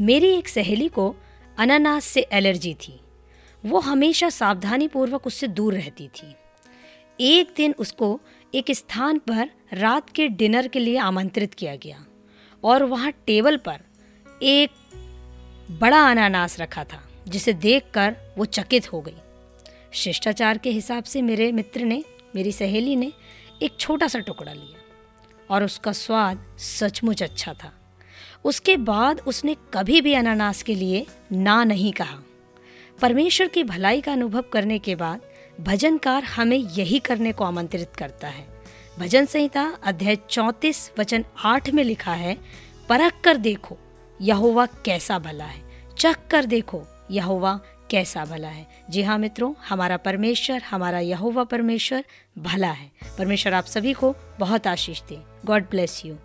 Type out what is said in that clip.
मेरी एक सहेली को अनानास से एलर्जी थी। वो हमेशा सावधानी पूर्वक उससे दूर रहती थी। एक दिन उसको एक स्थान पर रात के डिनर के लिए आमंत्रित किया गया और वहाँ टेबल पर एक बड़ा अनानास रखा था, जिसे देखकर वो चकित हो गई। शिष्टाचार के हिसाब से मेरे मित्र ने, मेरी सहेली ने एक छोटा सा टुकड़ा लिया और उसका स्वाद सचमुच अच्छा था। उसके बाद उसने कभी भी अनानास के लिए ना नहीं कहा। परमेश्वर की भलाई का अनुभव करने के बाद भजनकार हमें यही करने को आमंत्रित करता है। भजन संहिता अध्याय चौंतीस वचन आठ में लिखा है, परख कर देखो, यहोवा कैसा भला है। चख कर देखो, यहोवा कैसा भला है। जी हाँ मित्रों, हमारा परमेश्वर, हमारा यहोवा परमेश्वर भला है। परमेश्वर आप सभी को बहुत आशीष दे। God bless you.